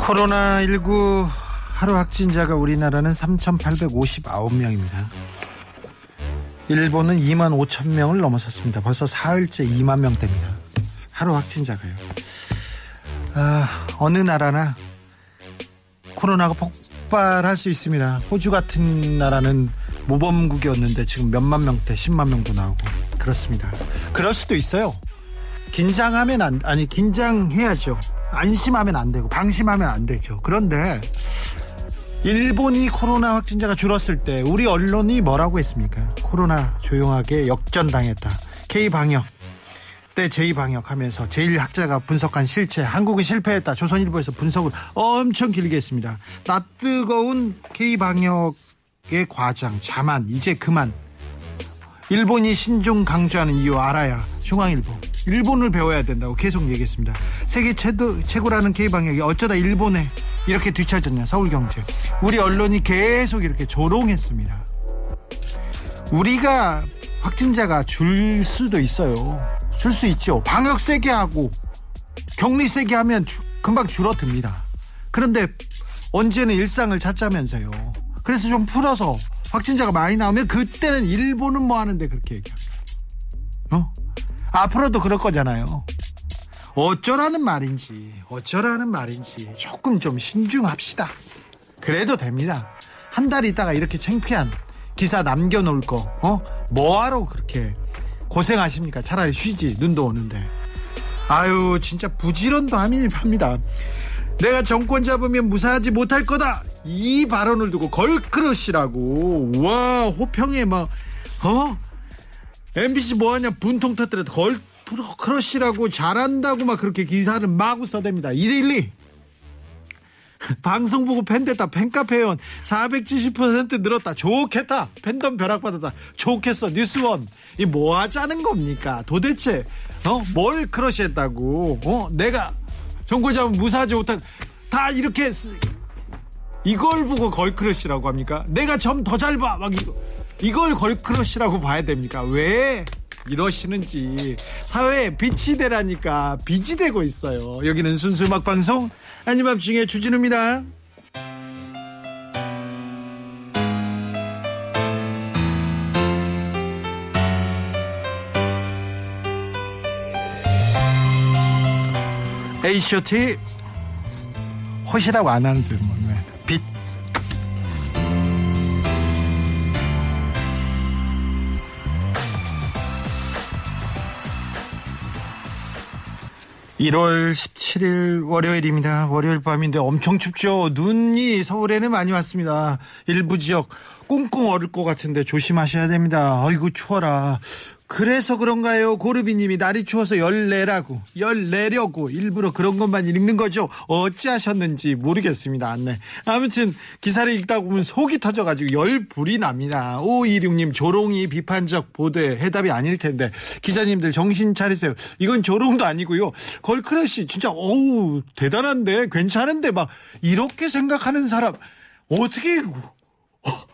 코로나19 하루 확진자가 우리나라는 3,859명입니다. 일본은 2만 5천 명을 넘어섰습니다. 벌써 사흘째 2만 명대입니다. 하루 확진자가요. 아, 어느 나라나 코로나가 폭발할 수 있습니다. 호주 같은 나라는 모범국이었는데 지금 몇만 명대, 10만 명도 나오고 그렇습니다. 그럴 수도 있어요. 긴장하면 안, 아니, 긴장해야죠. 안심하면 안 되고, 방심하면 안 되죠. 그런데, 일본이 코로나 확진자가 줄었을 때, 우리 언론이 뭐라고 했습니까? 코로나 조용하게 역전당했다. K방역. 때 제2방역 하면서 제1학자가 분석한 실체, 한국이 실패했다. 조선일보에서 분석을 엄청 길게 했습니다. 낯 뜨거운 K방역의 과장, 자만, 이제 그만. 일본이 신종 강조하는 이유 알아야 중앙일보 일본을 배워야 된다고 계속 얘기했습니다. 세계 최도, 최고라는 K방역이 어쩌다 일본에 이렇게 뒤처졌냐 서울경제 우리 언론이 계속 이렇게 조롱했습니다. 우리가 확진자가 줄 수도 있어요. 줄 수 있죠. 방역 세게 하고 격리 세게 하면 주, 금방 줄어듭니다. 그런데 언제는 일상을 찾자면서요. 그래서 좀 풀어서 확진자가 많이 나오면 그때는 일본은 뭐 하는데 그렇게 얘기합니다. 어? 앞으로도 그럴 거잖아요. 어쩌라는 말인지, 어쩌라는 말인지 조금 좀 신중합시다. 그래도 됩니다. 한 달 있다가 이렇게 창피한 기사 남겨놓을 거, 어? 뭐하러 그렇게 고생하십니까? 차라리 쉬지, 눈도 오는데. 아유, 진짜 부지런도 합니다. 내가 정권 잡으면 무사하지 못할 거다! 이 발언을 두고 걸크러쉬라고. 와, 호평에 막, 어? MBC 뭐하냐? 분통 터뜨려도 걸 크러쉬라고 잘한다고 막 그렇게 기사를 마구 써댑니다. 112 방송 보고 팬 됐다. 팬카페 회원. 470% 늘었다. 좋겠다. 팬덤 벼락 받았다. 좋겠어. 뉴스원. 이 뭐 하자는 겁니까? 도대체 어 뭘 크러쉬했다고? 어? 내가 정권자면 무사하지 못한 다 이렇게 이걸 보고 걸크러쉬라고 합니까? 내가 점 더 잘 봐. 막 이거 이걸 걸크러쉬라고 봐야 됩니까? 왜 이러시는지 사회에 빛이 되라니까 빛이 되고 있어요. 여기는 순수 음악 방송 아니밤 중에 주진우입니다. H.O.T. 호시라고 안 하는 줄 모르네. 1월 17일 월요일입니다. 월요일 밤인데 엄청 춥죠. 눈이 서울에는 많이 왔습니다. 일부 지역 꽁꽁 얼을 것 같은데 조심하셔야 됩니다. 아이고 추워라. 그래서 그런가요? 고르비님이 날이 추워서 열 내라고 열 내려고 일부러 그런 것만 읽는 거죠. 어찌하셨는지 모르겠습니다. 네. 아무튼 기사를 읽다 보면 속이 터져가지고 열불이 납니다. 526님 조롱이 비판적 보도에 해답이 아닐 텐데 기자님들 정신 차리세요. 이건 조롱도 아니고요. 걸크러쉬 진짜 어우 대단한데 괜찮은데 막 이렇게 생각하는 사람 어떻게 어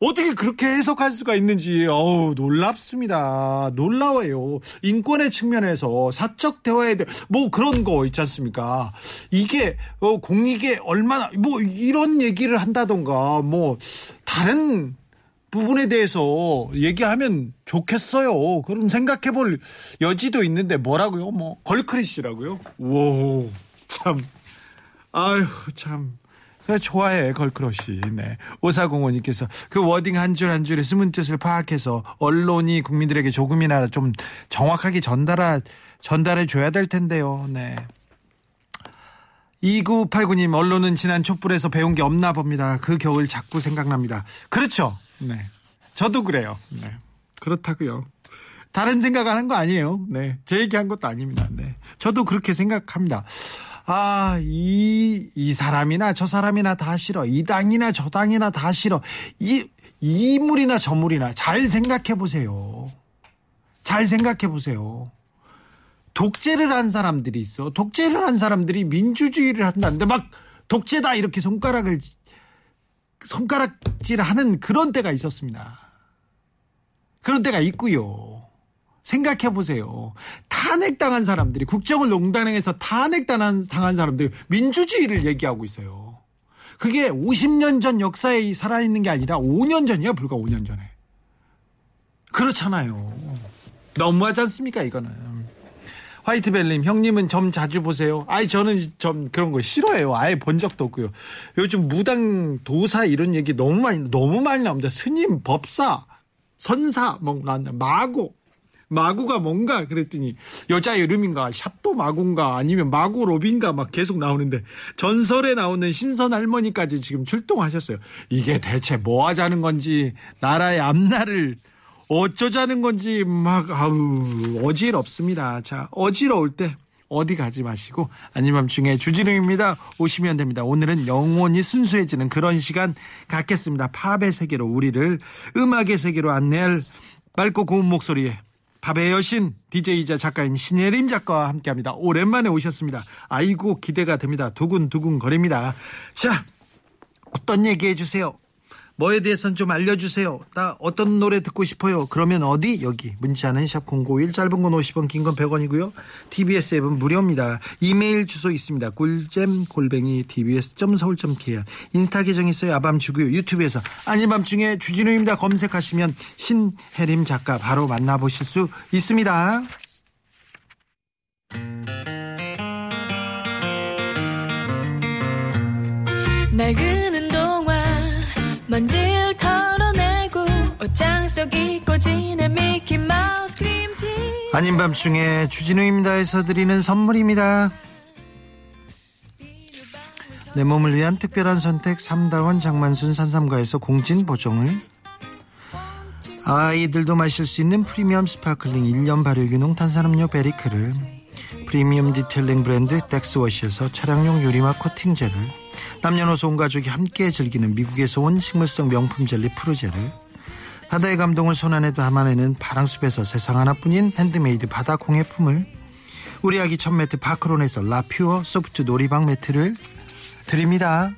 떻게 그렇게 해석할 수가 있는지 어우 놀랍습니다. 놀라워요. 인권의 측면에서 사적 대화에 대해 뭐 그런 거 있지 않습니까? 이게 어, 공익에 얼마나 뭐 이런 얘기를 한다던가 뭐 다른 부분에 대해서 얘기하면 좋겠어요. 그럼 생각해 볼 여지도 있는데 뭐라고요? 뭐 걸크리시라고요? 오, 참. 아휴, 참. 좋아해 걸크러쉬. 네. 오사공원님께서 그 wording 한 줄 한 줄의 숨은 뜻을 파악해서 언론이 국민들에게 조금이나마 좀 정확하게 전달하 전달해 줘야 될 텐데요. 네. 2989님 언론은 지난 촛불에서 배운 게 없나 봅니다. 그 겨울 자꾸 생각납니다. 그렇죠. 네. 저도 그래요. 네. 그렇다고요. 다른 생각하는 거 아니에요. 네. 제 얘기한 것도 아닙니다. 네. 저도 그렇게 생각합니다. 아, 이, 이 사람이나 저 사람이나 다 싫어. 이 당이나 저 당이나 다 싫어. 이, 이 물이나 저 물이나 잘 생각해 보세요. 잘 생각해 보세요. 독재를 한 사람들이 있어. 독재를 한 사람들이 민주주의를 한다는데 막 독재다 이렇게 손가락을 손가락질 하는 그런 때가 있었습니다. 그런 때가 있고요. 생각해 보세요. 탄핵당한 사람들이 국정을 농단행해서 탄핵당한 당한 사람들이 민주주의를 얘기하고 있어요. 그게 50년 전 역사에 살아있는 게 아니라 5년 전이야, 불과 5년 전에. 그렇잖아요. 너무하지 않습니까, 이거는. 화이트벨님, 형님은 점 자주 보세요. 아이, 저는 점 그런 거 싫어해요. 아예 본 적도 없고요. 요즘 무당, 도사 이런 얘기 너무 많이, 너무 많이 나옵니다. 스님, 법사, 선사, 뭐. 마고. 마구가 뭔가 그랬더니 여자 이름인가 샤또 마구인가 아니면 마구 로빈가 막 계속 나오는데 전설에 나오는 신선 할머니까지 지금 출동하셨어요. 이게 대체 뭐 하자는 건지 나라의 앞날을 어쩌자는 건지 막 아우 어지럽습니다. 자 어지러울 때 어디 가지 마시고 아니면 중에 주진우입니다. 오시면 됩니다. 오늘은 영원히 순수해지는 그런 시간 갖겠습니다. 팝의 세계로 우리를 음악의 세계로 안내할 맑고 고운 목소리에 팝의 여신 DJ이자 작가인 신예림 작가와 함께합니다. 오랜만에 오셨습니다. 아이고 기대가 됩니다. 두근두근 거립니다. 자 어떤 얘기 해주세요. 뭐에 대해서는 좀 알려주세요. 나 어떤 노래 듣고 싶어요. 그러면 어디? 여기 문자는 샵051 짧은 건 50원 긴 건 100원이고요. TBS 앱은 무료입니다. 이메일 주소 있습니다. 꿀잼 골뱅이 tbs.서울.kr 인스타 계정 있어요. 아밤 주고요. 유튜브에서 아닌 밤중에 주진우입니다. 검색하시면 신혜림 작가 바로 만나보실 수 있습니다. 동안 먼지를 털어내고 옷장 속 잊고 지낸 미키 마우스 크림티. 아닌 밤중에 주진우입니다에서 드리는 선물입니다. 내 몸을 위한 특별한 선택 삼다원 장만순 산삼가에서 공진 보정을. 아이들도 마실 수 있는 프리미엄 sparkling 1년 발효균용 탄산음료 베리크를. 프리미엄 detailing 브랜드 덱스워시에서 차량용 유리막 코팅제를 남녀노소 온 가족이 함께 즐기는 미국에서 온 식물성 명품 젤리 프루제를 바다의 감동을 손안에 담아내는 바랑숲에서 세상 하나뿐인 핸드메이드 바다 공예품을 우리 아기 첫 매트 파크론에서 라퓨어 소프트 놀이방 매트를 드립니다.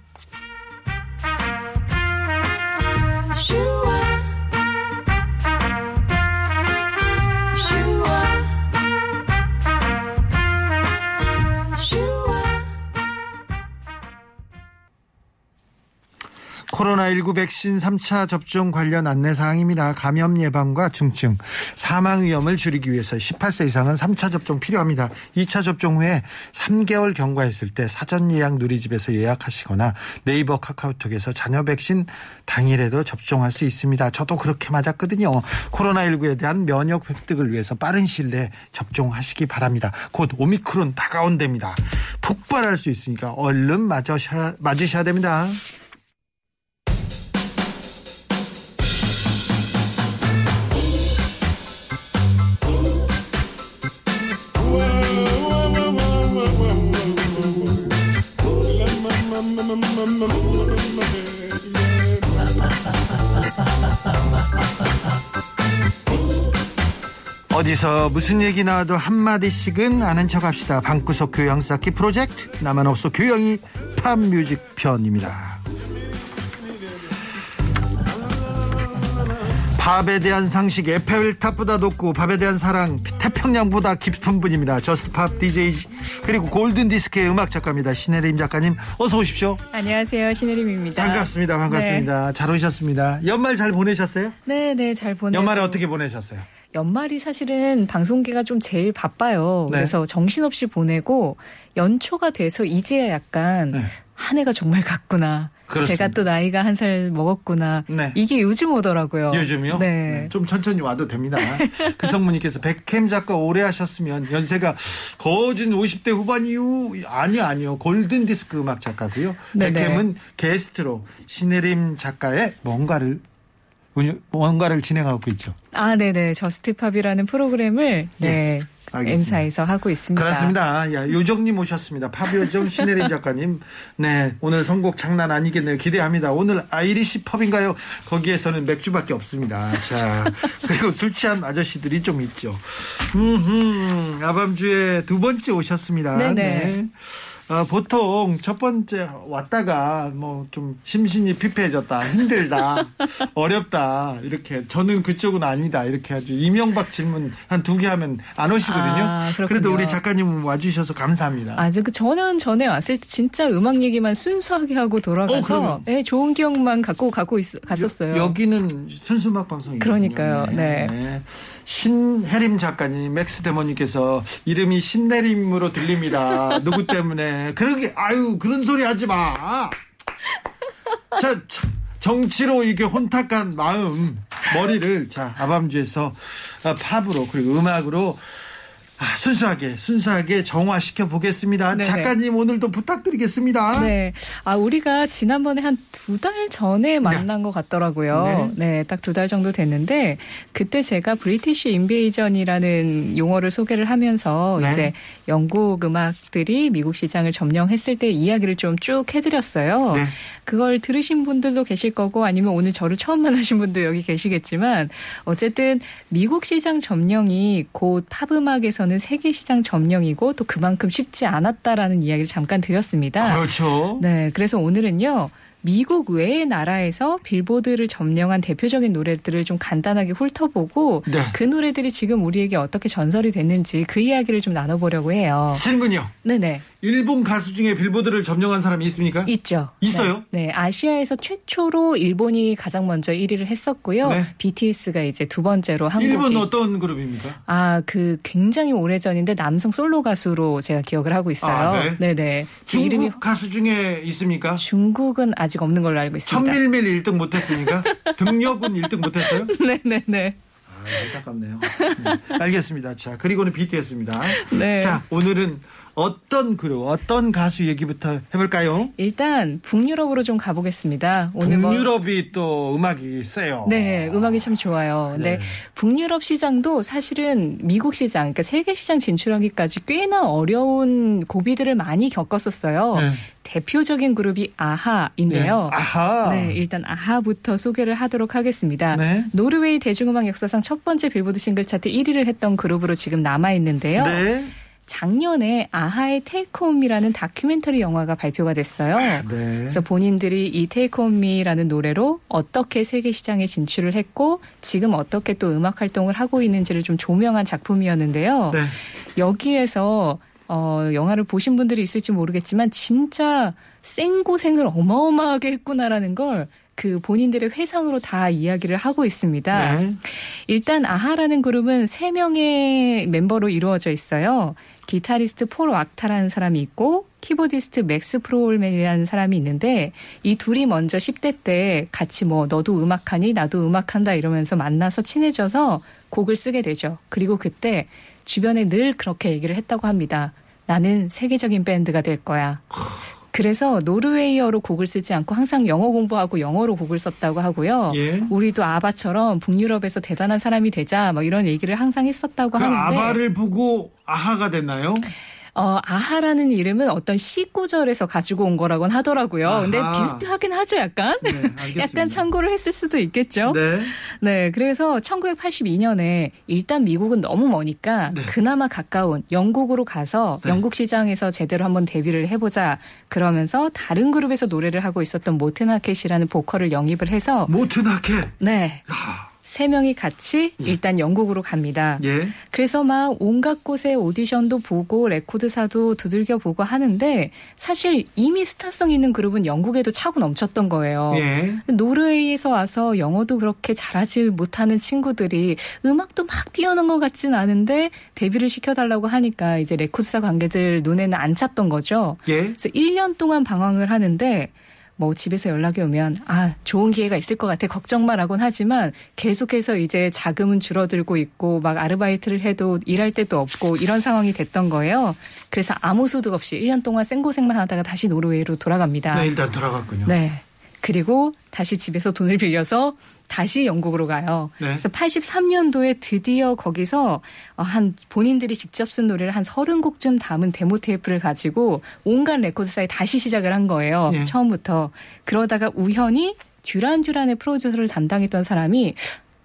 코로나19 백신 3차 접종 관련 안내사항입니다. 감염 예방과 중증, 사망 위험을 줄이기 위해서 18세 이상은 3차 접종 필요합니다. 2차 접종 후에 3개월 경과했을 때 사전 예약 누리집에서 예약하시거나 네이버 카카오톡에서 자녀 백신 당일에도 접종할 수 있습니다. 저도 그렇게 맞았거든요. 코로나19에 대한 면역 획득을 위해서 빠른 시일 내에 접종하시기 바랍니다. 곧 오미크론 다가온답니다. 폭발할 수 있으니까 얼른 맞으셔야, 맞으셔야 됩니다. 어디서 무슨 얘기 나와도 한마디씩은 아는 척 합시다. 방구석 교양 쌓기 프로젝트 나만 없어 교양이 pop music 편입니다. 팝에 대한 상식 에펠탑보다 높고 팝에 대한 사랑 태평양보다 깊은 분입니다. 저스트팝 DJ 그리고 골든 디스크의 음악 작가입니다. 신혜림 작가님 어서 오십시오. 안녕하세요. 신혜림입니다. 반갑습니다. 반갑습니다. 잘 오셨습니다. 연말 잘 보내셨어요? 네, 네, 잘 보내고. 연말에 어떻게 보내셨어요? 연말이 사실은 방송계가 좀 제일 바빠요. 네. 그래서 정신없이 보내고 연초가 돼서 이제야 약간 네. 한 해가 정말 갔구나. 그렇습니다. 제가 또 나이가 한 살 먹었구나. 네. 이게 요즘 오더라고요. 요즘요? 네. 좀 천천히 와도 됩니다. 그 성문님께서 백캠 작가 오래 하셨으면 연세가 거진 50대 후반 이후 아니요 아니요 골든 디스크 음악 작가고요. 네네. 백캠은 게스트로 신혜림 작가의 뭔가를 뭔가를 진행하고 있죠. 아, 네네. 저스트팝이라는 프로그램을 네. 알겠습니다. M사에서 하고 있습니다. 그렇습니다. 야, 요정님 오셨습니다. 팝요정 신혜림 작가님. 네, 오늘 선곡 장난 아니겠네요. 기대합니다. 오늘 Irish pub인가요? 거기에서는 맥주밖에 없습니다. 자, 그리고 술 취한 아저씨들이 좀 있죠. 음, 아밤주에 두 번째 오셨습니다. 네네. 네. 어, 보통 첫 번째 왔다가 뭐 좀 심신이 피폐해졌다, 힘들다, 어렵다 이렇게 저는 그쪽은 아니다 이렇게 아주 이명박 질문 한 두 개 하면 안 오시거든요. 아. 그래도 우리 작가님 와주셔서 감사합니다. 아주 그 저는 전에 왔을 때 진짜 음악 얘기만 순수하게 하고 어, 돌아가서 그럼요. 네, 좋은 기억만 갖고 가고 있, 갔었어요. 여, 기는 순수 음악 방송이거든요. 그러니까요. 네. 신혜림 작가님, 맥스 데모님께서 이름이 신내림으로 들립니다. 누구 때문에? 그러게, 아유, 그런 소리 하지 마. 자, 자, 정치로 이게 혼탁한 마음, 머리를, 자, 아밤주에서 아, 팝으로, 그리고 음악으로 아, 순수하게, 순수하게 정화시켜 보겠습니다. 작가님 오늘도 부탁드리겠습니다. 네. 아, 우리가 지난번에 한 두 달 전에 만난 것 같더라고요. 네. 딱 두 달 정도 됐는데, 그때 제가 브리티쉬 인베이전이라는 용어를 소개를 하면서 네. 이제 영국 음악들이 미국 시장을 점령했을 때 이야기를 좀 쭉 해드렸어요. 네. 그걸 들으신 분들도 계실 거고 아니면 오늘 저를 처음 만나신 분도 여기 계시겠지만 어쨌든 미국 시장 점령이 곧 팝음악에서는 세계 시장 점령이고 또 그만큼 쉽지 않았다라는 이야기를 잠깐 드렸습니다. 그렇죠. 네, 그래서 오늘은요. 미국 외의 나라에서 빌보드를 점령한 대표적인 노래들을 좀 간단하게 훑어보고 네. 그 노래들이 지금 우리에게 어떻게 전설이 됐는지 그 이야기를 좀 나눠보려고 해요. 질문이요. 네네. 일본 가수 중에 빌보드를 점령한 사람이 있습니까? 있죠. 있어요? 네. 네, 아시아에서 최초로 일본이 가장 먼저 1위를 했었고요. 네. BTS가 이제 두 번째로 한국이 일본 어떤 그룹입니까? 아, 그 굉장히 오래전인데 남성 솔로 가수로 제가 기억을 하고 있어요. 아, 네? 네 중국 이름이 가수 중에 있습니까? 중국은 아직 없는 걸로 알고 있습니다. 천밀밀 1등 못했습니까? 등력은 1등 못 했어요? 네, 네, 네. 아, 안타깝네요. 네, 알겠습니다. 자, 그리고는 BTS입니다. 네. 자, 오늘은 어떤 그룹, 어떤 가수 얘기부터 해볼까요? 일단 북유럽으로 좀 가보겠습니다. 오늘 뭐 북유럽이 또 음악이 세요. 네, 음악이 참 좋아요. 근데 네. 북유럽 시장도 사실은 미국 시장, 그러니까 세계 시장 진출하기까지 꽤나 어려운 고비들을 많이 겪었었어요. 네. 대표적인 그룹이 아하인데요. 네. 아하. 네, 일단 아하부터 소개를 하도록 하겠습니다. 네. 노르웨이 대중음악 역사상 첫 번째 빌보드 싱글 차트 1위를 했던 그룹으로 지금 남아 있는데요. 네. 작년에 아하의 테이크홈이라는 다큐멘터리 영화가 발표가 됐어요. 네. 그래서 본인들이 이 테이크 온미라는 노래로 어떻게 세계 시장에 진출을 했고 지금 어떻게 또 음악 활동을 하고 있는지를 좀 조명한 작품이었는데요. 네. 여기에서 어 영화를 보신 분들이 있을지 모르겠지만 진짜 생고생을 어마어마하게 했구나라는 걸 그 본인들의 회상으로 다 이야기를 하고 있습니다. 네. 일단 아하라는 그룹은 세 명의 멤버로 이루어져 있어요. 기타리스트 폴 왁타라는 사람이 있고 키보디스트 맥스 프로홀맨이라는 사람이 있는데 이 둘이 먼저 10대 때 같이 뭐 너도 음악하니 나도 음악한다 이러면서 만나서 친해져서 곡을 쓰게 되죠. 그리고 그때 주변에 늘 그렇게 얘기를 했다고 합니다. 나는 세계적인 밴드가 될 거야. 그래서 노르웨이어로 곡을 쓰지 않고 항상 영어 공부하고 영어로 곡을 썼다고 하고요. 예. 우리도 아바처럼 북유럽에서 대단한 사람이 되자 막 이런 얘기를 항상 했었다고 그 하는데 아바를 보고 아하가 됐나요? 어, 아하라는 이름은 어떤 시구절에서 가지고 온 거라곤 하더라고요. 근데 아하. 비슷하긴 하죠, 약간. 네. 약간 참고를 했을 수도 있겠죠. 네. 네, 그래서 1982년에 일단 미국은 너무 머니까 네. 그나마 가까운 영국으로 가서 네. 영국 시장에서 제대로 한번 데뷔를 해보자. 그러면서 다른 그룹에서 노래를 하고 있었던 모튼 하켓이라는 보컬을 영입을 해서 모튼 하켓. 네, 아, 세 명이 같이 일단 영국으로 갑니다. 예. 그래서 막 온갖 곳에 오디션도 보고 레코드사도 두들겨 보고 하는데 사실 이미 스타성 있는 그룹은 영국에도 차고 넘쳤던 거예요. 예. 노르웨이에서 와서 영어도 그렇게 잘하지 못하는 친구들이 음악도 막 뛰어난 것 같진 않은데 데뷔를 시켜달라고 하니까 이제 레코드사 관계들 눈에는 안 찼던 거죠. 예. 그래서 1년 동안 방황을 하는데 뭐 집에서 연락이 오면 아 좋은 기회가 있을 것 같아 걱정 마라곤 하지만 계속해서 이제 자금은 줄어들고 있고 막 아르바이트를 해도 일할 데도 없고 이런 상황이 됐던 거예요. 그래서 아무 소득 없이 1년 동안 생고생만 하다가 다시 노르웨이로 돌아갑니다. 네, 일단 돌아갔군요. 네. 그리고 다시 집에서 돈을 빌려서 다시 영국으로 가요. 네. 그래서 83년도에 드디어 거기서 어, 한 본인들이 직접 쓴 노래를 한 30곡쯤 담은 데모 테이프를 가지고 온갖 레코드사에 다시 시작을 한 거예요. 예. 처음부터. 그러다가 우연히 듀란 듀란의 프로듀서를 담당했던 사람이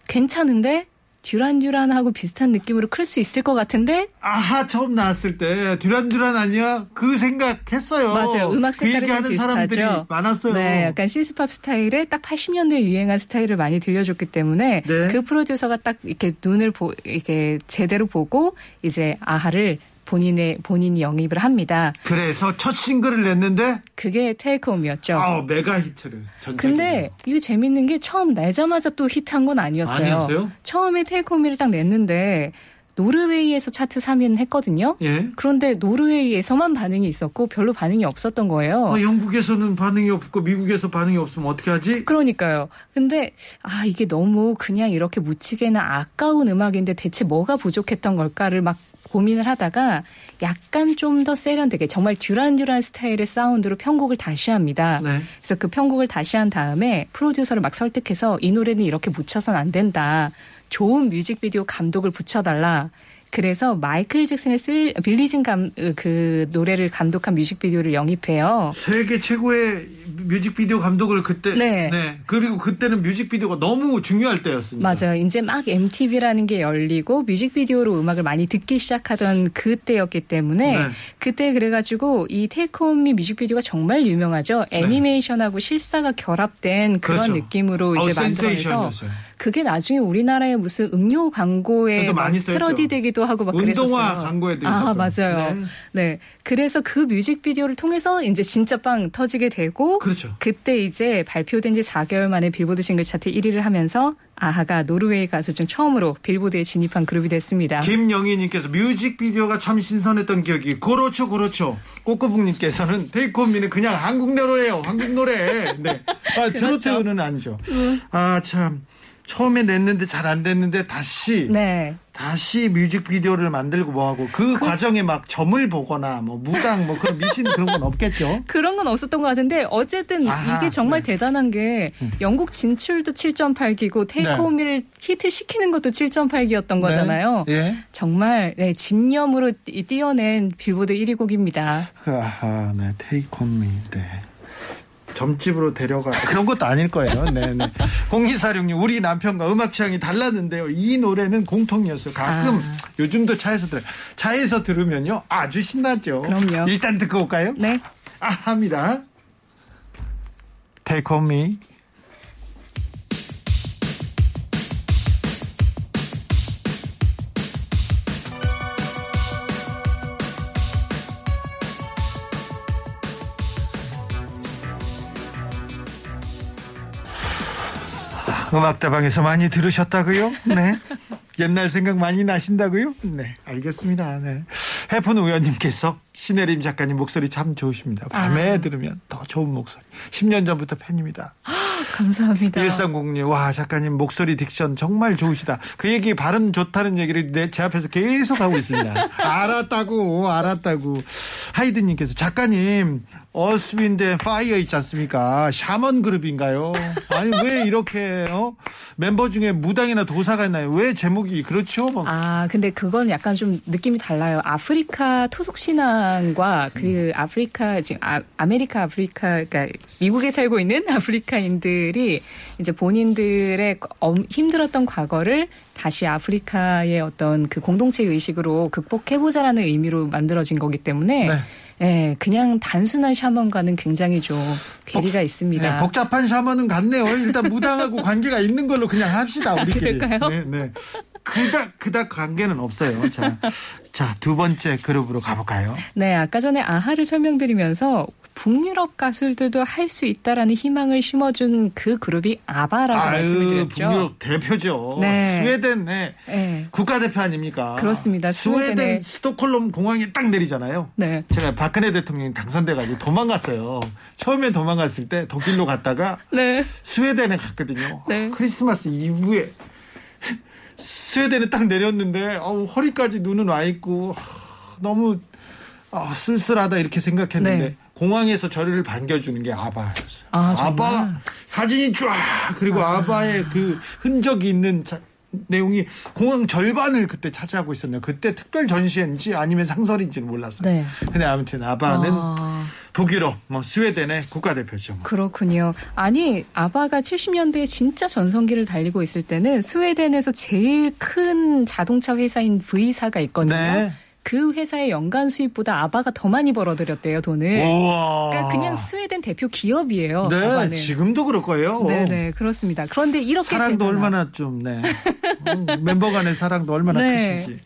괜찮은데 듀란 듀란하고 비슷한 느낌으로 클 수 있을 것 같은데 아하 처음 나왔을 때 듀란듀란 아니야? 그 생각했어요. 맞아요. 음악 그 색깔이 좀 얘기하는 사람들이 비슷하죠. 많았어요. 네, 약간 신스팝 스타일에 딱 80년대에 유행한 스타일을 많이 들려줬기 때문에 네. 그 프로듀서가 딱 이렇게 눈을 보, 이렇게 제대로 보고 이제 아하를 본인의 본인이 영입을 합니다. 그래서 첫 싱글을 냈는데 그게 테이크홈이었죠. 아우 메가 히트를. 전 근데 이게 재밌는 게 처음 내자마자 또 히트한 건 아니었어요. 아니었어요? 처음에 테이크홈을 딱 냈는데 노르웨이에서 차트 3위는 했거든요. 예. 그런데 노르웨이에서만 반응이 있었고 별로 반응이 없었던 거예요. 어, 영국에서는 반응이 없고 미국에서 반응이 없으면 어떻게 하지? 그러니까요. 근데 아 이게 너무 그냥 이렇게 묻히게는 아까운 음악인데 대체 뭐가 부족했던 걸까를 막 고민을 하다가 약간 좀 더 세련되게 정말 듀란듀란 스타일의 사운드로 편곡을 다시 합니다. 네. 그래서 그 편곡을 다시 한 다음에 프로듀서를 막 설득해서 이 노래는 이렇게 묻혀서는 안 된다. 좋은 뮤직비디오 감독을 붙여달라. 그래서 마이클 잭슨의 쓸 빌리진 감, 그 노래를 감독한 뮤직비디오를 영입해요. 세계 최고의 뮤직비디오 감독을 그때 네. 그리고 그때는 뮤직비디오가 너무 중요할 때였습니다. 맞아요. 이제 막 MTV라는 게 열리고 뮤직비디오로 음악을 많이 듣기 시작하던 그때였기 때문에 네. 그때 그래가지고 이 테이크홈미 뮤직비디오가 정말 유명하죠. 애니메이션하고 실사가 결합된 그런 네. 그렇죠. 느낌으로 이제 만들어서 센세이션이었어요. 그게 나중에 우리나라의 무슨 음료 광고에. 패러디 되기도 하고 막 운동화 그랬었어요. 광고에도 아 있었고. 맞아요. 네. 네. 그래서 그 뮤직비디오를 통해서 이제 진짜 빵 터지게 되고 그렇죠. 그때 이제 발표된 지 4개월 만에 빌보드 싱글 차트 1위를 하면서 아하가 노르웨이 가수 중 처음으로 빌보드에 진입한 그룹이 됐습니다. 김영희님께서 뮤직비디오가 참 신선했던 기억이 그렇죠 그렇죠 꼬꼬북님께서는 테이크홈미는 그냥 한국 노래예요 한국 노래 네 아, 그렇죠. 트로트는 아니죠 음. 아참 처음에 냈는데 잘 안 됐는데 다시 네. 다시 뮤직비디오를 만들고 뭐하고 그, 과정에 막 점을 보거나 뭐 무당 뭐 그런 미신 그런 건 없겠죠 그런 건 없었던 것 같은데 어쨌든 아하, 이게 정말 네. 대단한 게 영국 진출도 7.8기고 Take On Me를 히트 시키는 것도 7.8기였던 거잖아요. 예. 정말 네, 집념으로 띠- 띄어낸 빌보드 1위 곡입니다. 그, 아하, 네, Take On Me, 네. 점집으로 데려가 그런 것도 아닐 거예요. 네, 네. 0246님 우리 남편과 음악 취향이 달랐는데요. 이 노래는 공통이었어요. 가끔 아. 요즘도 차에서 들어요. 차에서 들으면요 아주 신나죠. 그럼요. 일단 듣고 올까요? 네. 아 합니다. Take on me. 음악다방에서 많이 들으셨다고요? 네. 옛날 생각 많이 나신다고요? 네, 알겠습니다. 네. 해픈 우연님께서 신혜림 작가님 목소리 참 좋으십니다. 밤에 아. 들으면 더 좋은 목소리. 10년 전부터 팬입니다. 감사합니다. 1306님, 와, 작가님 목소리 diction 정말 좋으시다. 그 얘기 발음 좋다는 얘기를 내, 제 앞에서 계속 하고 있습니다. 알았다고, 알았다고. 하이드님께서 작가님, Earth Wind Fire 있지 않습니까? 샤먼 그룹인가요? 아니, 왜 이렇게, 어? 멤버 중에 무당이나 도사가 있나요? 왜 제목이 그렇죠? 막 아, 근데 그건 약간 좀 느낌이 달라요. 아프리카 토속 신앙과 그 아프리카 지금 아, 아메리카 아프리카 그러니까 미국에 살고 있는 아프리카인들이 이제 본인들의 엄- 힘들었던 과거를 다시 아프리카의 어떤 그 공동체 의식으로 극복해 보자라는 의미로 만들어진 거기 때문에 네. 예, 그냥 단순한 샤먼과는 굉장히 좀 괴리가 있습니다. 네, 복잡한 샤먼은 같네요. 일단 무당하고 관계가 있는 걸로 그냥 합시다. 우리끼리. 그럴까요? 네, 네. 그닥 그닥 관계는 없어요. 자, 자 두 번째 그룹으로 가볼까요? 네, 아까 전에 아하를 설명드리면서 북유럽 가수들도 할 수 있다라는 희망을 심어준 그 그룹이 아바라고 말씀을 아유, 드렸죠. 북유럽 대표죠. 네. 스웨덴 네. 네. 국가대표 아닙니까? 그렇습니다. 스웨덴 스톡홀름 공항에 딱 내리잖아요. 네. 제가 박근혜 대통령이 당선돼가지고 도망갔어요. 처음에 도망갔을 때 독일로 갔다가 네. 스웨덴에 갔거든요. 네. 크리스마스 이브에 스웨덴에 딱 내렸는데 어우, 허리까지 눈은 와 있고 하, 너무 아, 쓸쓸하다 이렇게 생각했는데 네. 공항에서 저를 반겨주는 게 아바였어요. 아, 정말? 사진이 쫙 그리고 아. 바의그 흔적이 있는 자- 내용이 공항 절반을 그때 차지하고 있었네요. 그때 특별 전시회인지 아니면 상설인지는 몰랐어요. 네. 근데 아무튼 아바는 아. 독일어, 뭐 스웨덴의 국가대표죠. 뭐. 그렇군요. 아니, 아바가 70년대에 진짜 전성기를 달리고 있을 때는 스웨덴에서 제일 큰 자동차 회사인 V사가 있거든요. 네. 그 회사의 연간 수입보다 아바가 더 많이 벌어들였대요, 돈을. 우와. 그러니까 그냥 스웨덴 대표 기업이에요. 네, 아바는. 지금도 그럴 거예요. 네 네, 그렇습니다. 그런데 이렇게 사랑도 대단한- 얼마나 좀, 네. 어, 멤버 간의 사랑도 얼마나 네. 크시지.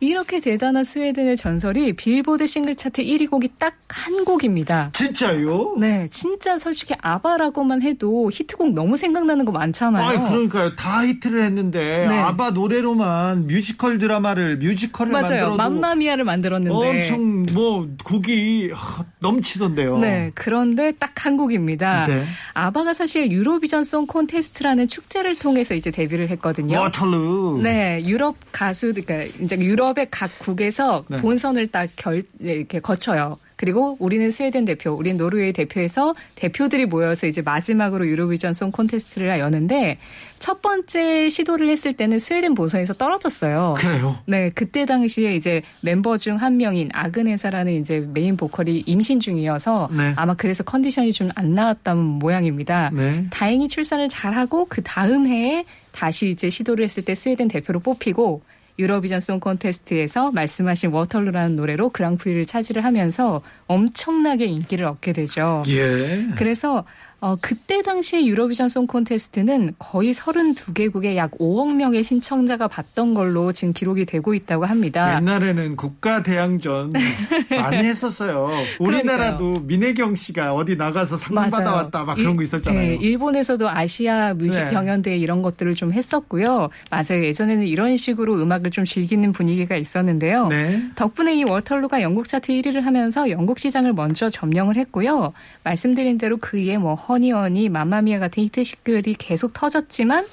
이렇게 대단한 스웨덴의 전설이 빌보드 싱글 차트 1위 곡이 딱 한 곡입니다. 진짜요? 네, 진짜 솔직히 아바라고만 해도 히트곡 너무 생각나는 거 많잖아요. 아니, 그러니까요. 다 히트를 했는데, 네. 아바 노래로만 뮤지컬 드라마를, 뮤지컬을 맞아요. 만들어도 맘마미아를 만들었는데. 엄청 뭐 곡이 하, 넘치던데요. 네, 그런데 딱 한 곡입니다. 네. 아바가 사실 유로비전 송 콘테스트라는 축제를 통해서 이제 데뷔를 했거든요. 워털루. 네, 유럽 가수, 그러니까 이제 유럽의 각 국에서 네. 본선을 딱 결, 네, 이렇게 거쳐요. 그리고 우리는 스웨덴 대표, 우리는 노르웨이 대표에서 대표들이 모여서 이제 마지막으로 유로비전 송 콘테스트를 여는데 첫 번째 시도를 했을 때는 스웨덴 본선에서 떨어졌어요. 그래요. 네, 그때 당시에 이제 멤버 중 한 명인 아그네타라는 이제 메인 보컬이 임신 중이어서 네. 아마 그래서 컨디션이 좀 안 나왔던 모양입니다. 네. 다행히 출산을 잘하고 그 다음 해에 다시 이제 시도를 했을 때 스웨덴 대표로 뽑히고 유로비전 송 콘테스트에서 말씀하신 워털루라는 노래로 그랑프리를 차지를 하면서 엄청나게 인기를 얻게 되죠. 예. 그래서 어, 그때 당시에 유로비전 송 콘테스트는 거의 32개국에 약 5억 명의 신청자가 봤던 걸로 지금 기록이 되고 있다고 합니다. 옛날에는 국가 대항전 많이 했었어요. 우리나라도 민혜경 씨가 어디 나가서 상 맞아요. 받아왔다 막 그런 일- 거 있었잖아요. 네, 일본에서도 아시아 뮤직 네. 경연대회 이런 것들을 좀 했었고요. 맞아요. 예전에는 이런 식으로 음악을 좀 즐기는 분위기가 있었는데요. 네. 덕분에 이 워털루가 영국 차트 1위를 하면서 영국 시장을 먼저 점령을 했고요. 말씀드린 대로 그의 뭐 허니허니, 맘마미아 같은 히트시글이 계속 터졌지만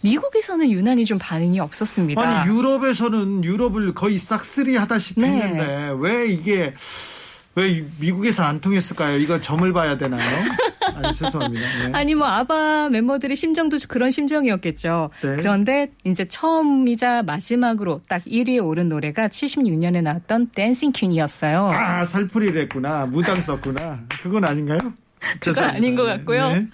미국에서는 유난히 좀 반응이 없었습니다. 아니 유럽에서는 유럽을 거의 싹쓸이 하다시피 네. 했는데 왜 이게 왜 미국에서 안 통했을까요? 이거 점을 봐야 되나요? 아니 죄송합니다. 네. 아니 뭐 아바 멤버들의 심정도 그런 심정이었겠죠. 네. 그런데 이제 처음이자 마지막으로 딱 1위에 오른 노래가 76년에 나왔던 Dancing Queen이었어요. 아 살풀이했구나 무당 썼구나 그건 아닌가요? 그건 죄송합니다. 아닌 것 같고요. 네.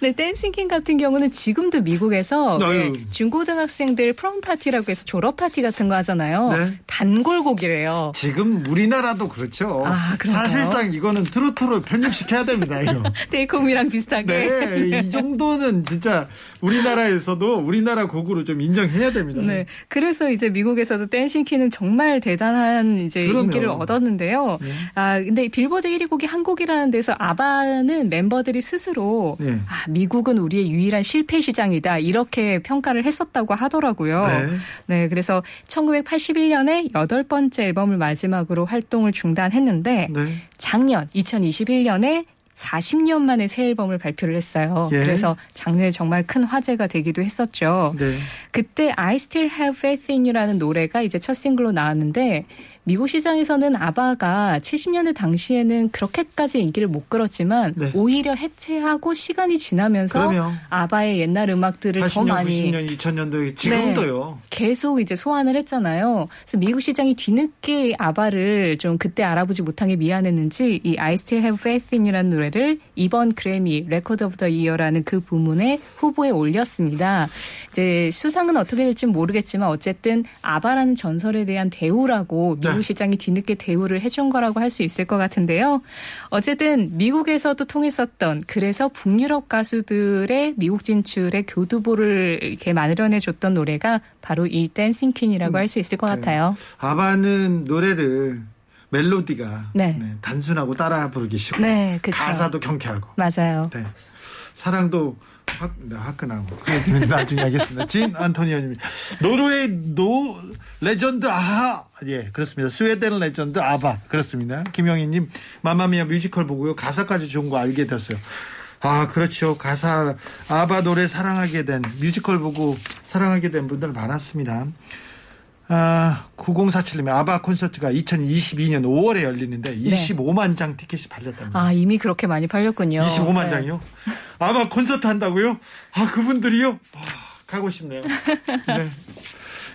네, Dancing Queen 같은 경우는 지금도 미국에서 아유. 네, 중고등학생들 prom 파티라고 해서 졸업 파티 같은 거 하잖아요. 네. 단골곡이래요. 지금 우리나라도 그렇죠. 아? 사실상 이거는 트로트로 편집시켜야 됩니다. 이거. 데이콤이랑 비슷하게. 네, 이 정도는 진짜 우리나라에서도 우리나라 곡으로 좀 인정해야 됩니다. 네. 그래서 이제 미국에서도 댄싱키는 정말 대단한 이제 그럼요. 인기를 얻었는데요. 네. 아, 근데 빌보드 1위 곡이 한 곡이라는 데서 아 바는 멤버들이 스스로 네. 아, 미국은 우리의 유일한 실패 시장이다. 이렇게 평가를 했었다고 하더라고요. 네. 네, 그래서 1981년에 여덟 번째 앨범을 마지막으로 활동을 중단했는데 네. 작년 2021년에 40년 만에 새 앨범을 발표를 했어요. 예. 그래서 작년에 정말 큰 화제가 되기도 했었죠. 네. 그때 I Still Have Faith in You라는 노래가 이제 첫 싱글로 나왔는데 미국 시장에서는 아바가 70년대 당시에는 그렇게까지 인기를 못 끌었지만 네. 오히려 해체하고 시간이 지나면서 그럼요. 아바의 옛날 음악들을 더 80년, 많이 90년, 2000년도에 지금도요. 계속 이제 소환을 했잖아요. 그래서 미국 시장이 뒤늦게 아바를 좀 그때 알아보지 못한 게 미안했는지 이 I Still Have Faith in You라는 노래를 이번 그래미 Record of the Year라는 그 부문에 후보에 올렸습니다. 이제 수상은 어떻게 될지 모르겠지만 어쨌든 아바라는 전설에 대한 대우라고 미국 네. 시장이 뒤늦게 대우를 해준 거라고 할 수 있을 것 같은데요. 어쨌든 미국에서도 통했었던 그래서 북유럽 가수들의 미국 진출에 교두보를 이렇게 마련해 줬던 노래가 바로 이 Dancing Queen이라고 할 수 있을 것 같아요. 아바는 노래를 멜로디가 네. 네, 단순하고 따라 부르기 쉽고 네, 그쵸. 가사도 경쾌하고 맞아요. 네. 사랑도 화, 네, 화끈하고 그 얘기는 나중에 하겠습니다. 진 안토니오님 노르웨이 노 레전드 아하 예 그렇습니다. 스웨덴 레전드 아바 그렇습니다. 김영희님 마마미아 뮤지컬 보고요 가사까지 좋은 거 알게 됐어요. 아 그렇죠 가사 아바 노래 사랑하게 된 뮤지컬 보고 사랑하게 된 분들 많았습니다. 아 9047님 아바 콘서트가 2022년 5월에 열리는데 25만 장 티켓이 팔렸답니다. 아 이미 그렇게 많이 팔렸군요. 25만 네. 장이요? 아마 콘서트 한다고요? 아 그분들이요? 와, 가고 싶네요. 네.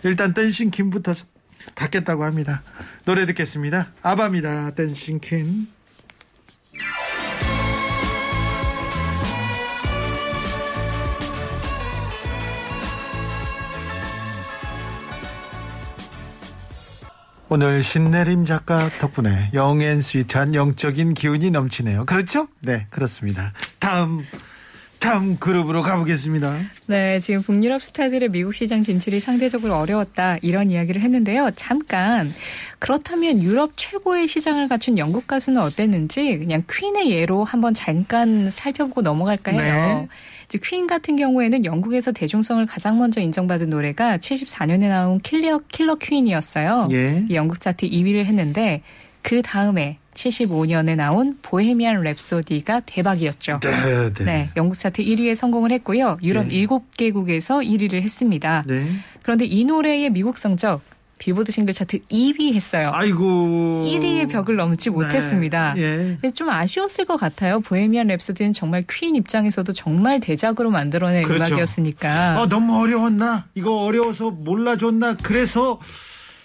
일단 댄싱 퀸부터 갖겠다고 합니다. 노래 듣겠습니다. 아바입니다. 댄싱 퀸. 오늘 신내림 작가 덕분에 영앤 스위트한 영적인 기운이 넘치네요. 그렇죠? 네, 그렇습니다. 다음 다음 그룹으로 가보겠습니다. 네, 지금 북유럽 스타들의 미국 시장 진출이 상대적으로 어려웠다 이런 이야기를 했는데요. 잠깐 그렇다면 유럽 최고의 시장을 갖춘 영국 가수는 어땠는지 그냥 퀸의 예로 한번 잠깐 살펴보고 넘어갈까 해요. 네. 퀸 같은 경우에는 영국에서 대중성을 가장 먼저 인정받은 노래가 74년에 나온 킬러 킬러 퀸이었어요. 예. 이 영국 차트 2위를 했는데 그 다음에 75년에 나온 보헤미안 랩소디가 대박이었죠. 네, 네. 네, 영국 차트 1위에 성공을 했고요. 유럽 네. 7개국에서 1위를 했습니다. 네. 그런데 이 노래의 미국 성적 빌보드 싱글 차트 2위 했어요. 아이고. 1위의 벽을 넘지 못했습니다. 네. 예. 그래서 좀 아쉬웠을 것 같아요. 보헤미안 랩소디는 정말 퀸 입장에서도 정말 대작으로 만들어낸 그렇죠. 음악이었으니까. 아, 너무 어려웠나? 이거 어려워서 몰라줬나? 그래서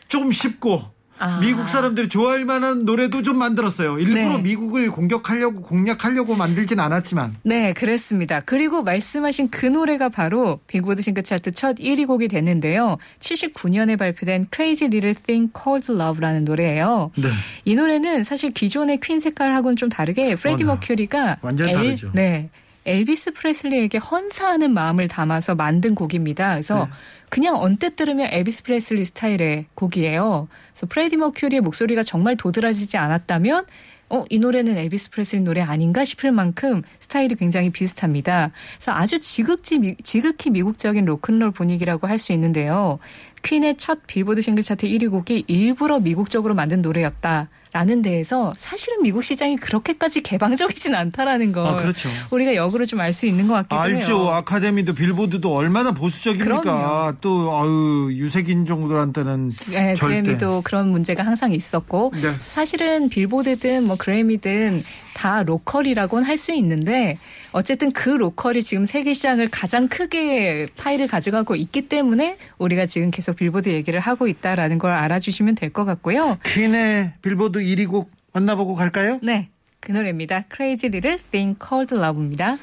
좀 쉽고 아. 미국 사람들이 좋아할 만한 노래도 좀 만들었어요. 일부러 네. 미국을 공격하려고 공략하려고 만들진 않았지만 네, 그랬습니다. 그리고 말씀하신 그 노래가 바로 빌보드 싱글 차트 첫 1위 곡이 됐는데요. 79년에 발표된 Crazy Little Thing Called Love라는 노래예요. 네. 이 노래는 사실 기존의 퀸 색깔하고는 좀 다르게 프레디 어, 네. 머큐리가 완전히 다르죠. 네. 엘비스 프레슬리에게 헌사하는 마음을 담아서 만든 곡입니다. 그래서 네. 그냥 언뜻 들으면 엘비스 프레슬리 스타일의 곡이에요. 그래서 프레디 머큐리의 목소리가 정말 도드라지지 않았다면 어, 이 노래는 엘비스 프레슬리 노래 아닌가 싶을 만큼 스타일이 굉장히 비슷합니다. 그래서 아주 지극히, 미, 지극히 미국적인 로큰롤 분위기라고 할 수 있는데요. 퀸의 첫 빌보드 싱글 차트 1위 곡이 일부러 미국적으로 만든 노래였다. 라는 데에서 사실은 미국 시장이 그렇게까지 개방적이진 않다라는 걸 아, 그렇죠. 우리가 역으로 좀 알 수 있는 것 같기도 알죠. 해요. 아카데미도 빌보드도 얼마나 보수적입니까? 그럼요. 또 아유 유색 인종들한테는 네, 절대. 그래미도 그런 문제가 항상 있었고 네. 사실은 빌보드든 뭐 그래미든 다 로컬이라고는 할 수 있는데 어쨌든 그 로컬이 지금 세계 시장을 가장 크게 파이를 가져가고 있기 때문에 우리가 지금 계속 빌보드 얘기를 하고 있다라는 걸 알아주시면 될 것 같고요. 퀸의 빌보드 1위 곡 만나보고 갈까요? 네, 그 노래입니다. Crazy Little Thing Called Love입니다.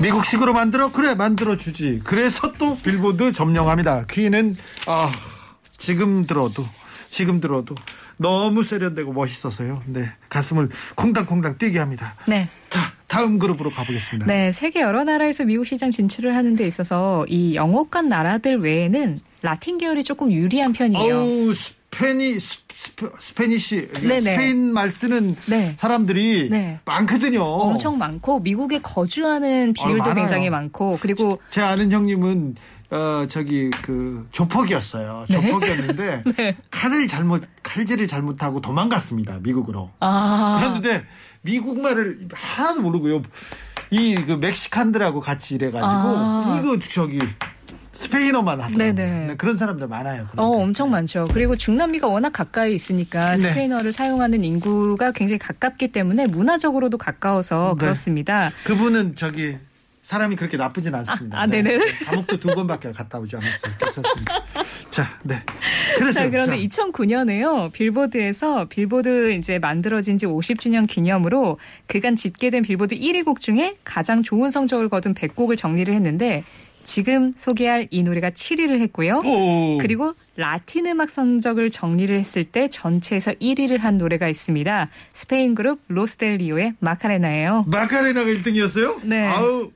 미국식으로 만들어 그래 만들어 주지. 그래서 또 빌보드 점령합니다. 퀸은 아 지금 들어도 지금 들어도 너무 세련되고 멋있어서요. 네 가슴을 콩당콩당 뛰게 합니다. 네. 자 다음 그룹으로 가보겠습니다. 네, 세계 여러 나라에서 미국 시장 진출을 하는 데 있어서 이 영어권 나라들 외에는 라틴 계열이 조금 유리한 편이에요. 어우 Spanis, Spa, Spanish 네네. 스페인 말 쓰는 네. 사람들이 네. 많거든요. 엄청 많고 미국에 거주하는 비율도 많아요. 굉장히 많고 그리고 제 아는 형님은 어 저기 그 조폭이었어요. 네? 조폭이었는데 칼을 잘못 칼질을 잘못하고 도망갔습니다. 미국으로. 아 그런데 미국 말을 하나도 모르고요. 이 그 멕시칸들하고 같이 일해가지고 아. 이거 저기 스페인어만. 네네. 네, 그런 사람들 많아요. 어, 그러니까. 엄청 많죠. 그리고 중남미가 워낙 가까이 있으니까 네. 스페인어를 사용하는 인구가 굉장히 가깝기 때문에 문화적으로도 가까워서 네. 그렇습니다. 그분은 저기 사람이 그렇게 나쁘진 않습니다. 아, 아, 네 네네. 감옥도 두 번밖에 갔다 오지 않았어요. 괜찮습니다. 자, 네. 그래서 자, 그런데 2009년에요. 빌보드에서 빌보드 이제 만들어진 지 50주년 기념으로 그간 집계된 빌보드 1위 곡 중에 가장 좋은 성적을 거둔 100곡을 정리를 했는데 지금 소개할 이 노래가 7위를 했고요. 오. 그리고 라틴 음악 성적을 정리를 했을 때 전체에서 1위를 한 노래가 있습니다. 스페인 그룹 로스델리오의 마카레나예요. 마카레나가 1등이었어요? 네. 아우,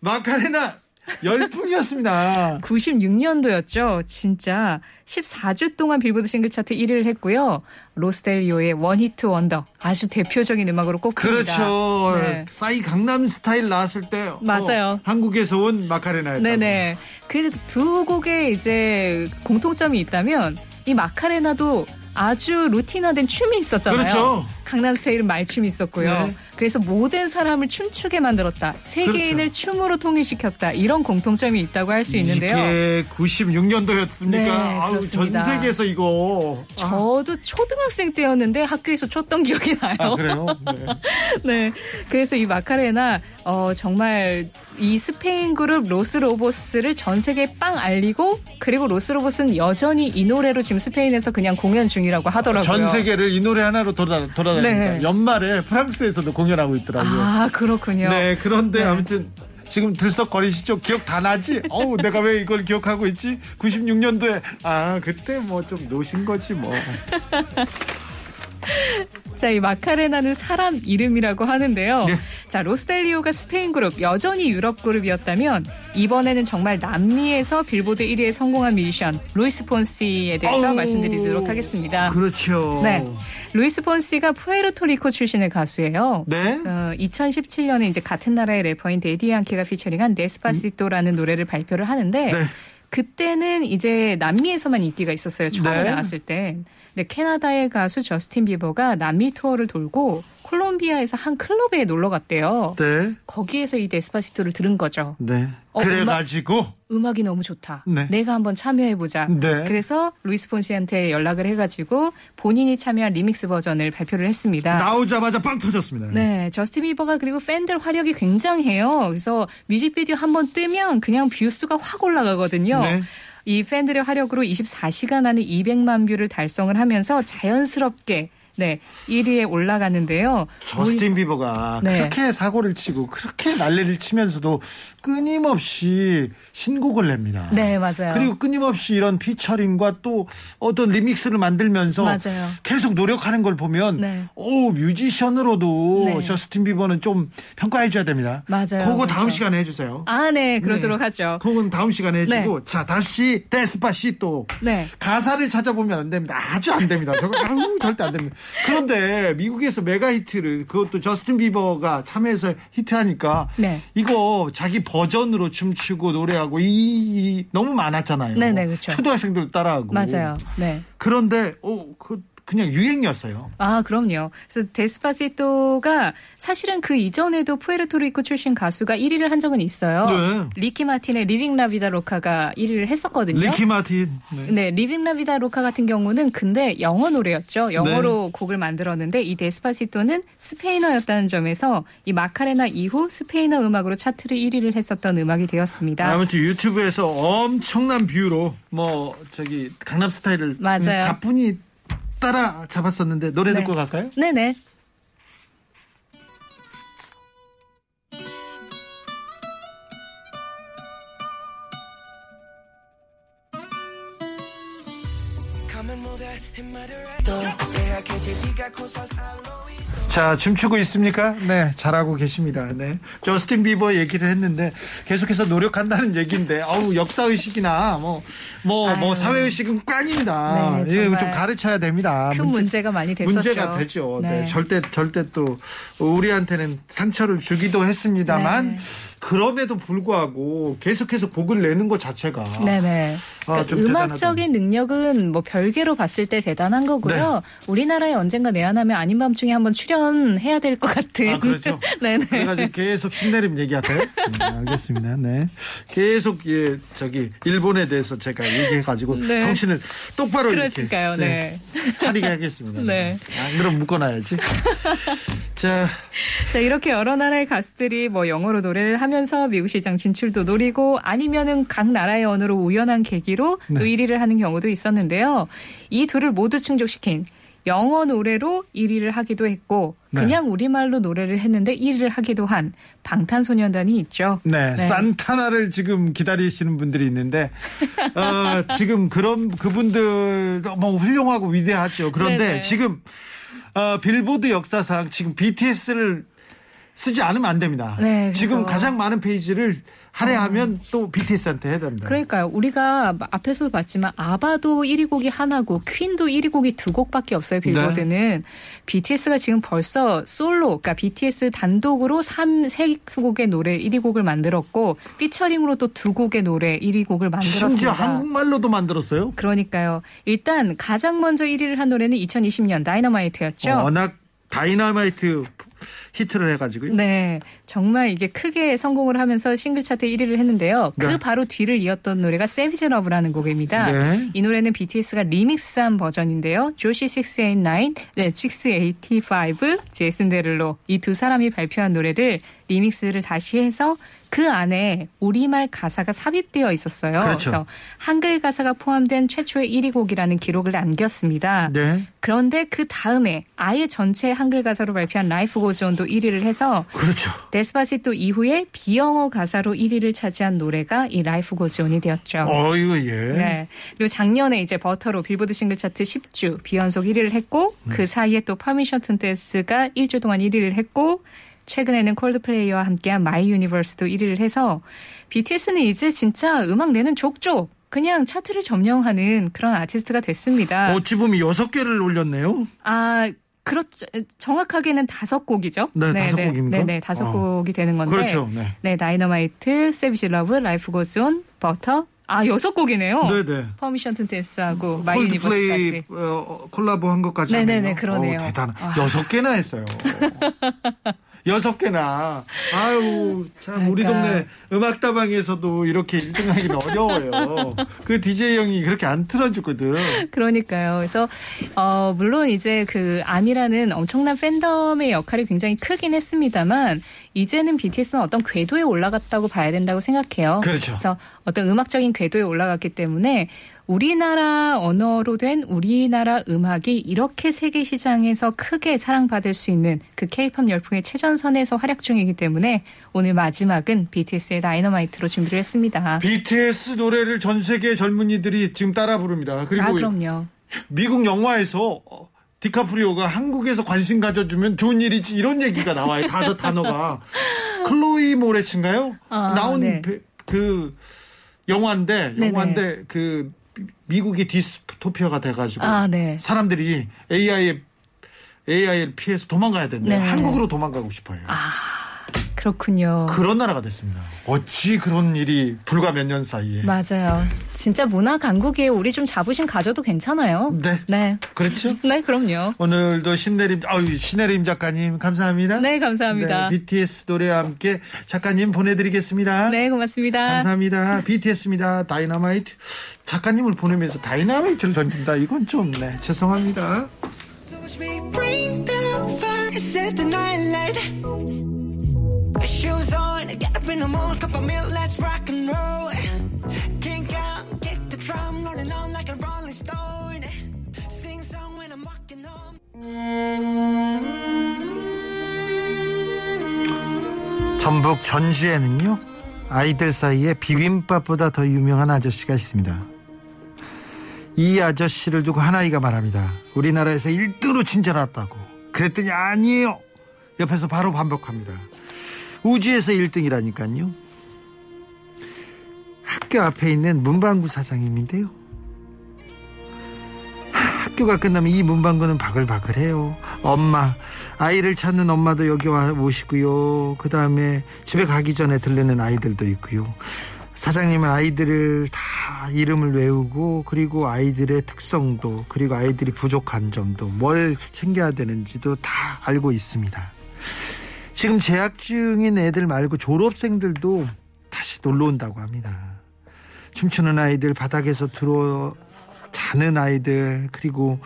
마카레나 열풍이었습니다. 96년도였죠. 진짜 14주 동안 빌보드 싱글 차트 1위를 했고요. 로스델리오의 one-hit wonder 아주 대표적인 음악으로 꼽힙니다. 그렇죠. 네. 싸이 강남 스타일 나왔을 때 맞아요. 어, 한국에서 온 마카레나였다고. 네네. 그 두 곡의 이제 공통점이 있다면 이 마카레나도 아주 루틴화된 춤이 있었잖아요. 그렇죠. 강남 스타일은 말춤이 있었고요. 네. 그래서 모든 사람을 춤추게 만들었다. 세계인을 춤으로 통일시켰다. 이런 공통점이 있다고 할 수 있는데요. 이게 96년도였습니까? 네, 아우, 전. 세계에서 이거. 아, 저도 초등학생 때였는데 학교에서 췄던 기억이 나요. 아, 그래요? 네. 네. 그래서 이 마카레나 어 정말 이 스페인 그룹 로스로보스를 전 세계에 빵 알리고 그리고 로스로보스는 여전히 이 노래로 지금 스페인에서 그냥 공연 중이라고 하더라고요. 전 세계를 이 노래 하나로 돌아, 돌아다닙니다. 네. 연말에 프랑스에서도 공연 하고 있더라고요. 아 그렇군요. 네, 그런데 네. 아무튼 지금 들썩거리시죠? 기억 다 나지? 어우, 내가 왜 이걸 기억하고 있지? 96년도에 아, 그때 뭐 좀 노신 거지 뭐. 자, 이 마카레나는 사람 이름이라고 하는데요. 네. 자, 로스델리오가 스페인 그룹, 여전히 유럽 그룹이었다면 이번에는 정말 남미에서 빌보드 1위에 성공한 뮤지션 루이스 폰시에 대해서 어우, 말씀드리도록 하겠습니다. 그렇죠. 네. 루이스 폰시가 푸에르토리코 출신의 가수예요. 네? 어, 2017년에 이제 같은 나라의 래퍼인 대디 양키가 피처링한 Despacito라는 노래를 발표를 하는데 네. 그때는 이제 남미에서만 인기가 있었어요. 처음에 네. 나왔을 때. 근데 캐나다의 가수 저스틴 비버가 남미 투어를 돌고 콜롬비아에서 한 클럽에 놀러 갔대요. 네. 거기에서 이 Despacito를 들은 거죠. 네. 어, 그래가지고 음악 이 너무 좋다. 네. 내가 한번 참여해보자. 네. 그래서 루이스 폰시한테 연락을 해가지고 본인이 참여한 리믹스 버전을 발표를 했습니다. 나오자마자 빵 터졌습니다. 네, 저스틴 비버가 그리고 팬들 화력이 굉장해요. 그래서 뮤직비디오 한번 뜨면 그냥 view수가 확 올라가거든요. 네. 이 팬들의 화력으로 24시간 안에 200만 view를 달성을 하면서 자연스럽게 네 1위에 올라가는데요. 저스틴 비버가 네. 그렇게 사고를 치고 그렇게 난리를 치면서도 끊임없이 신곡을 냅니다. 네, 맞아요. 그리고 끊임없이 이런 피처링과 또 어떤 리믹스를 만들면서 맞아요. 계속 노력하는 걸 보면 네. 오 뮤지션으로도 네. 저스틴 비버는 좀 평가해 줘야 됩니다. 맞아요. 그거 다음 그렇죠. 시간에 해 주세요. 아, 네, 그러도록 네. 하죠. 그건 다음 시간에 해 주고 자 다시 Despacito 네. 가사를 찾아보면 안 됩니다. 아주 안 됩니다. 저거 아우 절대 안 됩니다. 그런데 미국에서 메가 히트를 그것도 저스틴 비버가 참여해서 히트하니까 네. 이거 자기 버전으로 춤추고 노래하고 이, 이- 너무 많았잖아요. 네네, 그렇죠. 초등학생들 따라하고 맞아요. 네. 그런데 어, 그 그냥 유행이었어요. 아, 그럼요. 그래서 Despacito가 사실은 그 이전에도 푸에르토리코 출신 가수가 1위를 한 적은 있어요. 네. 리키 마틴의 Livin' La Vida Loca가 1위를 했었거든요. 리키 마틴. 네. 네, Livin' La Vida Loca 같은 경우는 근데 영어 노래였죠. 영어로 곡을 만들었는데 이 Despacito는 스페인어였다는 점에서 이 마카레나 이후 스페인어 음악으로 차트를 1위를 했었던 음악이 되었습니다. 아무튼 유튜브에서 엄청난 view로 뭐 저기 강남 스타일을 맞아요. 가뿐히 따라 잡았었는데 노래 네. 듣고 갈까요? 네네. 자, 춤추고 있습니까? 네, 잘하고 계십니다. 네. 저스틴 비버 얘기를 했는데 계속해서 노력한다는 얘기인데, 아우, 역사 의식이나 뭐, 뭐, 뭐, 아유. 사회 의식은 꽝입니다. 네, 정말 좀 가르쳐야 됩니다. 큰 문제- 문제 가 많이 됐었죠. 문제가 되죠. 네. 네. 절대, 절대 또, 우리한테는 상처를 주기도 했습니다만, 네. 그럼에도 불구하고 계속해서 곡을 내는 것 자체가. 네네. 아, 그러니까 좀 음악적인 능력은 뭐 별개로 봤을 때 대단한 거고요. 네. 우리나라에 언젠가 내한하면 아닌 밤중에 한번 출연해야 될 것 같은. 아, 그렇죠. 네네. 그래가지고 계속 신내림 얘기할까요? 네, 알겠습니다. 네. 계속, 예, 저기, 일본에 대해서 제가 얘기해가지고 네. 정신을 똑바로 그러니까요, 이렇게 네. 차리게 하겠습니다. 네. 안 그럼 묶어놔야지. 자, 자, 이렇게 여러 나라의 가수들이 뭐 영어로 노래를 하면 서 미국 시장 진출도 노리고 아니면은 각 나라의 언어로 우연한 계기로 또 네. 1위를 하는 경우도 있었는데요. 이 둘을 모두 충족시킨 영어 노래로 1위를 하기도 했고 네. 그냥 우리말로 노래를 했는데 1위를 하기도 한 방탄소년단이 있죠. 네, 네. 산타나를 지금 기다리시는 분들이 있는데, 어, 지금 그런 그분들 뭐 훌륭하고 위대하죠. 그런데 네네. 지금 어, 빌보드 역사상 지금 BTS를 쓰지 않으면 안 됩니다. 네, 지금 가장 많은 페이지를 할애하면 또 BTS한테 해야 됩니다. 그러니까요. 우리가 앞에서도 봤지만 아바도 1위 곡이 하나고 퀸도 1위 곡이 두 곡밖에 없어요. 빌보드는 BTS가 지금 벌써 솔로, 그러니까 BTS 단독으로 3, 세 곡의 노래 1위 곡을 만들었고 피처링으로 또 두 곡의 노래 1위 곡을 심지어 만들었습니다. 한국말로도 만들었어요. 그러니까요. 일단 가장 먼저 1위를 한 노래는 2020년 다이너마이트였죠. 워낙 다이너마이트 히트를 해가지고요. 네, 정말 이게 크게 성공을 하면서 싱글 차트 1위를 했는데요. 그 네. 바로 뒤를 이었던 노래가 Savage Love라는 곡입니다. 네. 이 노래는 BTS가 리믹스한 버전인데요. 조시 689, 네, 685, 제이슨 데를로 이 두 사람이 발표한 노래를 리믹스를 다시 해서 그 안에 우리말 가사가 삽입되어 있었어요. 그렇죠. 래서 한글 가사가 포함된 최초의 1위 곡이라는 기록을 남겼습니다. 네. 그런데 그 다음에 아예 전체 한글 가사로 발표한 Life Goes On도 1위를 해서 그렇죠. Despacito 이후에 비영어 가사로 1위를 차지한 노래가 이 Life Goes On이 되었죠. 어이구 예. 네. 그리고 작년에 이제 버터로 빌보드 싱글 차트 10주 비연속 1위를 했고 음. 그 사이에 또 Permission to Dance가 1주 동안 1위를 했고 최근에는 콜드플레이와 함께한 My Universe도 1위를 해서 BTS는 이제 진짜 음악 내는 족족 그냥 차트를 점령하는 그런 아티스트가 됐습니다. 어찌 보면 여섯 개를 올렸네요. 아, 그렇죠. 정확하게는 다섯 곡이죠. 네, 다섯 곡입니까? 네, 네, 다섯 어. 곡이 되는 건데. 그렇죠. 네. 네, 다이너마이트, Savage Love, Life Goes On, 버터. 아, 여섯 곡이네요. 네네. Permission to Dance하고 My Universe까지. 어, 콜라보 한 것까지 네네네, 하면요. 그러네요. 어, 대단. 아. 여섯 개나 했어요. 여섯 개나. 아유, 참 우리 그러니까. 동네 음악다방에서도 이렇게 1등 하기는 어려워요. 그 DJ 형이 그렇게 안 틀어주거든. 그러니까요. 그래서 어 물론 이제 그 아미라는 엄청난 팬덤의 역할이 굉장히 크긴 했습니다만 이제는 BTS는 어떤 궤도에 올라갔다고 봐야 된다고 생각해요. 그렇죠. 그래서 어떤 음악적인 궤도에 올라갔기 때문에 우리나라 언어로 된 우리나라 음악이 이렇게 세계 시장에서 크게 사랑받을 수 있는 그 케이팝 열풍의 최전선에서 활약 중이기 때문에 오늘 마지막은 BTS의 다이너마이트로 준비를 했습니다. BTS 노래를 전 세계 젊은이들이 지금 따라 부릅니다. 그리고 아, 그럼요. 미국 영화에서 어, 디카프리오가 한국에서 관심 가져주면 좋은 일이지 이런 얘기가 나와요. 다 단어가 클로이 모레츠인가요? 아, 나온 네. 배- 그 영화인데 네네. 영화인데 그 미국이 디스토피아가 돼가지고 아, 네. 사람들이 AI에 AI를 피해서 도망가야 된대. 네. 한국으로 도망가고 싶어요. 그렇군요. 그런 나라가 됐습니다. 어찌 그런 일이 불과 몇 년 사이에. 맞아요. 진짜 문화 강국이에 우리 좀 자부심 가져도 괜찮아요. 네. 네. 그렇죠? 네, 그럼요. 오늘도 신내림, 아유, 신내림 작가님, 감사합니다. 네, 감사합니다. 네, BTS 노래와 함께 작가님 보내드리겠습니다. 네, 고맙습니다. 감사합니다. BTS입니다. 다이너마이트. 작가님을 보내면서 다이너마이트를 던진다. 이건 좀, 네, 죄송합니다. 전북 전주에는요, 아이들 사이에 비빔밥보다 더 유명한 아저씨가 있습니다. 이 아저씨를 두고 한 아이가 말합니다. 우리나라에서 1등으로 친절하다고. 그랬더니 아니에요. 옆에서 바로 반복합니다. 우주에서 1등이라니까요. 학교 앞에 있는 문방구 사장님인데요. 하, 학교가 끝나면 이 문방구는 바글바글해요. 엄마, 아이를 찾는 엄마도 여기 와 오시고요. 그 다음에 집에 가기 전에 들르는 아이들도 있고요. 사장님은 아이들을 다 이름을 외우고 그리고 아이들의 특성도 그리고 아이들이 부족한 점도 뭘 챙겨야 되는지도 다 알고 있습니다. 지금 재학 중인 애들 말고 졸업생들도 다시 놀러 온다고 합니다. 춤추는 아이들, 바닥에서 들어 자는 아이들, 그리고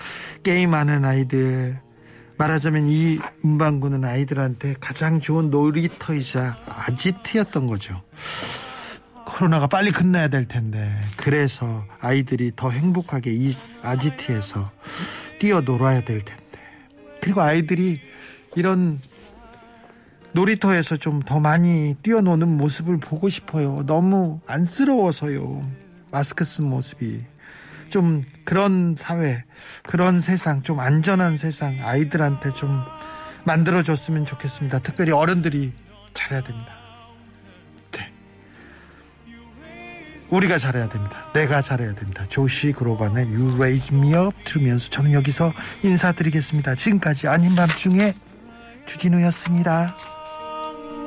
게임하는 아이들. 말하자면 이 문방구는 아이들한테 가장 좋은 놀이터이자 아지트였던 거죠. 코로나가 빨리 끝나야 될 텐데 그래서 아이들이 더 행복하게 이 아지트에서 뛰어놀아야 될 텐데 그리고 아이들이 이런 놀이터에서 좀 더 많이 뛰어노는 모습을 보고 싶어요. 너무 안쓰러워서요. 마스크 쓴 모습이. 좀 그런 사회, 그런 세상, 좀 안전한 세상 아이들한테 좀 만들어줬으면 좋겠습니다. 특별히 어른들이 잘해야 됩니다. 네. 우리가 잘해야 됩니다. 내가 잘해야 됩니다. 조시 그로반의 You Raise Me Up 들으면서 저는 여기서 인사드리겠습니다. 지금까지 아닌 밤중에 주진우였습니다.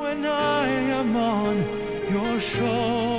When I am on your shore.